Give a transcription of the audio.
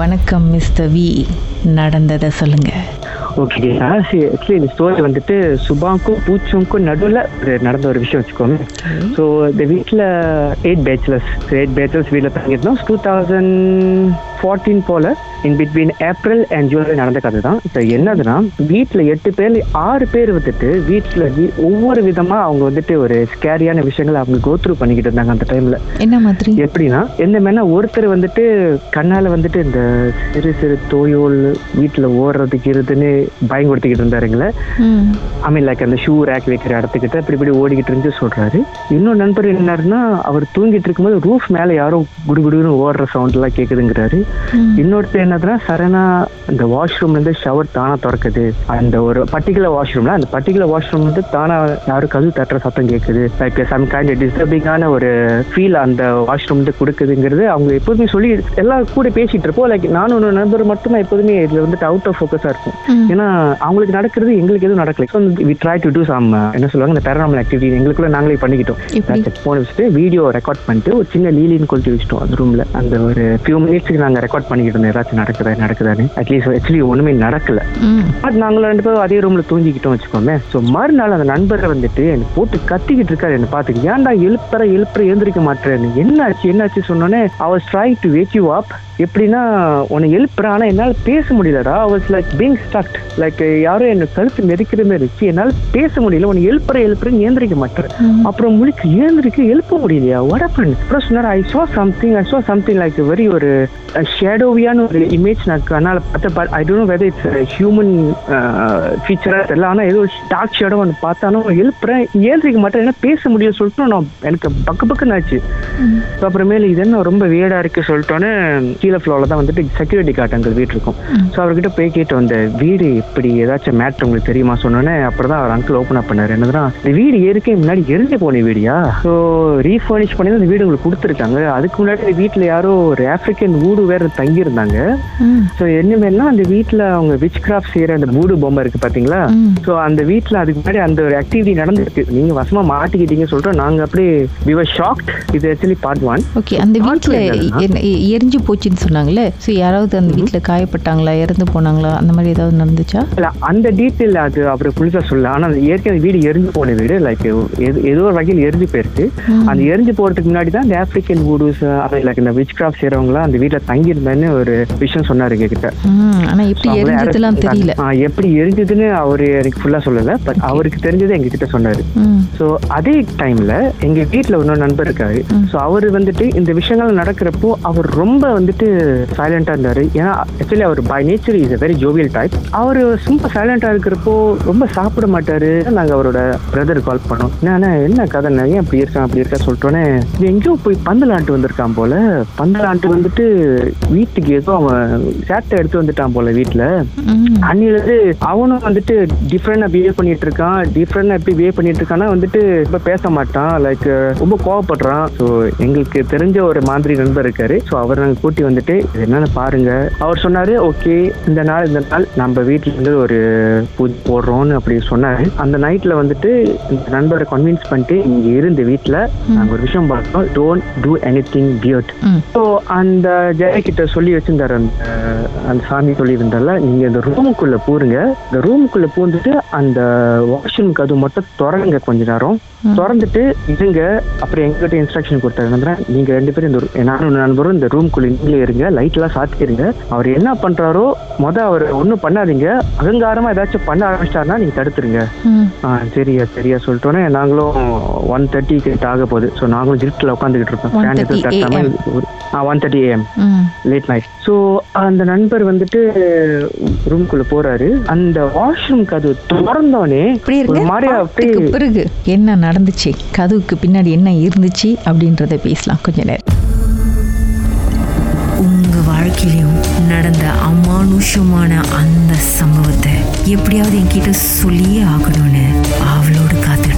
வணக்கம் mister we நடந்ததை சொல்லுங்க. ஓகே ஆக்சுவலி இந்த ஸ்டோரி வந்துட்டு சுபாக்கும் பூச்சுக்கும் நடுவில் நடந்த ஒரு விஷயம் வச்சுக்கோங்க. ஸோ இந்த வீட்டில் எயிட் பேச்சுலர்ஸ் எயிட் பேச்சுலர்ஸ் வீட்டில் தங்கியிருந்தோம். டூ தௌசண்ட் ஃபார்ட்டீன் போல. In between April and July நடந்த கதை தான் இப்போ என்னதுன்னா வீட்டில் எட்டு பேர் ஆறு பேர் வந்துட்டு வீட்டில் ஒவ்வொரு விதமாக அவங்க வந்துட்டு ஒரு ஸ்கேரியான விஷயங்களை அவங்க கோத்ரூ பண்ணிக்கிட்டு இருந்தாங்க அந்த டைமில் என்ன மாதிரி? எப்படின்னா என்ன மேனா ஒருத்தர் வந்துட்டு கண்ணால வந்துட்டு இந்த சிறு சிறு தோயோல் வீட்டுல ஓடுறதுக்கு இருதுன்னு பயன்படுத்திக்கிட்டு இருந்தாருங்களே. ம். ஐ மீன் லைக் அந்த ஷூ ரேக் வைக்கிற இடத்துக்கிட்ட இப்படி இப்படி ஓடிக்கிட்டு இருந்து சொல்றாரு. இன்னொரு நண்பர் என்னாருன்னா அவர் தூங்கிட்டு இருக்கும்போது ரூஃப் மேல யாரோ குடுகுடுன்னு ஓடுற சவுண்ட் எல்லாம் கேக்குதுங்கிறாரு. ம். இன்னொருத்தர் என்னதுன்னா சரணா இந்த வாஷ்ரூம்ல இருந்து ஷவர் தானா திறக்குது. அந்த ஒரு பர்டிகுலர் வாஷ்ரூம்ல அந்த பர்டிகுலர் வாஷ்ரூம் வந்து தானா யாரும் கதவு தட்டுற சத்தம் கேக்குது. லைக் சம் கைண்ட் டிஸ்டர்பிங்கான ஒரு ஃபீல் அந்த வாஷ்ரூம் வந்து கொடுக்குதுங்கிறது அவங்க எப்போதுமே சொல்லி எல்லாம் கூட பேசிட்டு இருப்போம். லைக் நானும் ஒரு நண்பர் மட்டும் எப்போதுமே இதுல வந்துட்டு அவுட் ஆஃப் ஃபோக்கஸா இருக்கும். ஏன்னா அவங்களுக்கு நடக்கிறது எங்களுக்கு எதுவும் நடக்கல. So we try to do some என்ன சொல்லுவாங்க இந்த பேரனாமல் ஆக்டிவிட்டி எங்களுக்குள்ள நாங்களே பண்ணிக்கிட்டோம்? போன் வச்சுட்டு வீடியோ ரெக்கார்ட் பண்ணிட்டு ஒரு சின்ன லீலின்னு கொளுத்தி வச்சுட்டோம். அந்த ரூம்ல அந்த ஒரு ஃபியூ மினிட்ஸ்க்கு நாங்க ரெக்கார்ட் பண்ணிக்கிட்டு இருந்தோம். ஏதாச்சும் நடக்குதா நடக்குதான்னு. அட்லீஸ்ட் ஆக்சுவலி ஒண்ணுமே நடக்கல. ம். பட் நாங்கள் ரெண்டு பேரும் அதே ரூம்ல தூங்கிக்கிட்டோம் வச்சுக்கோமே. ஸோ மறுநாள் அந்த நண்பர் வந்துட்டு என்னை போட்டு கத்திக்கிட்டு இருக்காரு. என்ன பார்த்துட்டு ஏன்டா எழுப்புற எழுப்புற எழுந்திருக்க மாட்டேன்னு என்னாச்சு என்னாச்சு சொன்னோன்னே அவர் try to wake you up எப்படின்னா உன்னை எழுப்புறேன். ஆனா என்னால் பேச முடியலடா. Was like being stuck like யாரும் என்ன கழுத்து மிதிக்கிற மாதிரி இருந்துச்சு. என்னால் பேச முடியல. உன்னை எழுப்புற எழுப்புறேன்னு ஏந்திரிக்க மாட்டேன் அப்புறம் முழிக்கு ஏந்திரிக்க எழுப்ப முடியலையா? வடப்பன் அப்புறம் சொன்னார் I saw something I saw something like very ஒரு ஷேடோவியான ஒரு இமேஜ் நான் கண்ணால் பார்த்தேன் I don't whether it's human ஃபீச்சராக தெரியல. ஆனால் ஏதோ டார்க் ஷேடோ ஒன்று பார்த்தாலும் எழுப்புறேன். ஏந்திரிக்க மாட்டேன் ஏன்னா பேச முடியும் சொல்லிட்டு நான் எனக்கு பக்கு பக்குன்னு ஆச்சு. அப்புறமேல இது என்ன ரொம்ப வேடா இருக்கு சொல்லிட்டோன்னே கீழே ஃப்ளோரில் தான் வந்துட்டு செக்யூரிட்டி கார்டு அங்கே வீடு இருக்கும் ஸோ அவர்கிட்ட போய் கேட்டு வந்த வீடு இப்படி ஏதாச்சும் மேட்ரு உங்களுக்கு தெரியுமா? சொன்னோன்னே அப்புறம் தான் அவர் அங்கிள் ஓப்பன் அப் பண்ணாரு. என்னதுன்னா இந்த வீடு ஏற்கே முன்னாடி எரிஞ்சு போன வீடியா? ஸோ ரீஃபர்னிஷ் பண்ணி இந்த வீடு உங்களுக்கு கொடுத்துருக்காங்க. அதுக்கு முன்னாடி வீட்டில் யாரோ ஒரு ஆப்பிரிக்கன் வீடு வேற தங்கியிருந்தாங்க. ஸோ என்னமேனா அந்த வீட்டில் அவங்க விச் கிராஃப்ட் செய்கிற அந்த மூடு பொம்மை இருக்கு பார்த்தீங்களா. ஸோ அந்த வீட்டில் அதுக்கு முன்னாடி அந்த ஒரு ஆக்டிவிட்டி நடந்திருக்கு. நீங்க வசமா மாட்டிக்கிட்டீங்க சொல்லிட்டு நாங்க அப்படியே வி வர் ஷாக்ட் இது ஆக்சுவலி பார்ட் ஒன் ஓகே அந்த வீட்டில்? எரிஞ்சு போச்சுன்னு சொன்னாங்களே ஸோ யாராவது அந்த வீட்டில் காயப்பட்டாங்களா? இறந்து போனாங்களா? அந்த மாதிரி ஏதாவது நடந்துச்சா? இல்ல அந்த டீட்டெயில் அது அவர் புதுசா சொல்ல ஆனா அது ஏற்கனவே வீடு எரிஞ்சு போன வீடு. லைக் ஏதோ ஒரு வகையில் எரிஞ்சு போயிருக்கு. அந்த எரிஞ்சு போறதுக்கு முன்னாடி தான் இந்த ஆப்பிரிக்கன் வூடுஸ் லைக் இந்த விச் கிராஃப்ட் செய்யறவங்களாம் அந்த வீட்டில் தங்கியிருந்தேன்னு ஒரு விஷயம் சொன்னாரு எங்ககிட்ட. ம் ஆனால் எப்படி arrest தெரியல. எப்படி எரிஞ்சதுன்னு அவரு எனக்கு ஃபுல்லா சொல்லல பட் அவருக்கு தெரிஞ்சது எங்ககிட்ட சொன்னாரு. ம். ஸோ அதே டைம்ல எங்க வீட்ல இன்னொரு நண்பர் இருக்காரு. ஸோ அவர் வந்துட்டு இந்த விஷயங்கள் நடக்கிறப்போ அவர் ரொம்ப வந்துட்டு சைலண்டா இருந்தாரு. ஏன்னா actually our by nature is a very jovial type அவர் ரொம்ப சைலண்டா இருக்கிறப்போ ரொம்ப சாப்பிட மாட்டாரு. நாங்க அவரோட பிரதர் கால் பண்ணோம். என்ன என்ன கதை? ஏன் அப்படி இருக்கான்? அப்படி இருக்கா சொல்லிட்டோன்னே எங்கேயோ போய் பந்தலாண்டு வந்திருக்கான் போல. பந்தலாண்டு வந்துட்டு வீட்டுக்கு ஏதோ அவன் சேட்டை எடுத்து வந்துட்டான் போல வீட்டுல ம் அன்னிலிருந்து அவனும் வந்துட்டு டிஃப்ரெண்டா பிஹேவ் பண்ணிட்டு இருக்கான் டிஃப்ரெண்டா எப்படி பிஹேவ் பண்ணிட்டு இருக்கான்னா வந்துட்டு ரொம்ப பேச மாட்டான். லைக் ரொம்ப கோவப்படுறான். ஸோ எங்களுக்கு தெரிஞ்ச ஒரு மாதிரி நண்பர் இருக்காரு. ஸோ அவர் நாங்கள் கூட்டி வந்துட்டு இது என்னன்னு பாருங்க. அவர் சொன்னாரு ஓகே இந்த நாள் இந்த நாள் நம்ம வீட்டுல இருந்து ஒரு பூஜை போடுறோம்னு அப்படி சொன்னாரு. அந்த நைட்ல வந்துட்டு இந்த நண்பரை கன்வின்ஸ் பண்ணிட்டு இங்க இருந்து வீட்டுல நாங்க ஒரு விஷயம் பார்த்தோம். Don't do anything feared so அந்த ஜெய கிட்ட சொல்லி வச்சிருந்தாரு அந்த அந்த சாமி சொல்லியிருந்தால நீங்க இந்த ரூமுக்குள்ள பூருங்க. இந்த ரூமுக்குள்ள பூந்துட்டு அந்த வாஷ்ரூம் கதவு மட்டும் திறங்க கொஞ்ச நேரம். திறந்துட்டு இருங்க. அப்புறம் எங்ககிட்ட இன்ஸ்ட்ரக்ஷன் கொடுத்தாரு நீங்க ரெண்டு பேரும் இந்த நானும் நண்பரும் இந்த ரூம்குள்ள நீங்களே இருங்க. லைட் எல்லாம் சாத்திக்கிறீங்க அவர் என்ன பண்றாரோ முத அவர் ஒன்றும் பண்ணாதீங்க. அகங்காரமா ஏதாச்சும் பண்ண ஆரம்பிச்சிட்டாருன்னா நீங்க தடுத்துருங்க. சரியா சரியா சொல்லிட்டோன்னே நாங்களும் ஒன் தேர்ட்டி கிட்ட ஆக போகுது. ஸோ நாங்களும் ஜிப்டில் உட்காந்துக்கிட்டு இருப்போம். 1:30 ஃபேன் எதுவும் தட்டாம AM. ஒரு- ஆ one thirty AM late night so அந்த நண்பர் வந்துட்டு ரூம்குள்ள போறாரு. அந்த வாஷ்ரூம் கதவு திறந்தோடனே ஒரு அப்படியே பிறகு என்ன நடந்துச்சு? கதவுக்கு பின்னாடி என்ன இருந்துச்சு? அப்படின்றத பேசலாம். கொஞ்ச நேரம். உங்க வாழ்க்கையிலும் நடந்த அமானுஷமான அந்த சம்பவத்தை எப்படியாவது என்கிட்ட சொல்லியே ஆகணும்னு ஆவலோடு காத்துட்டு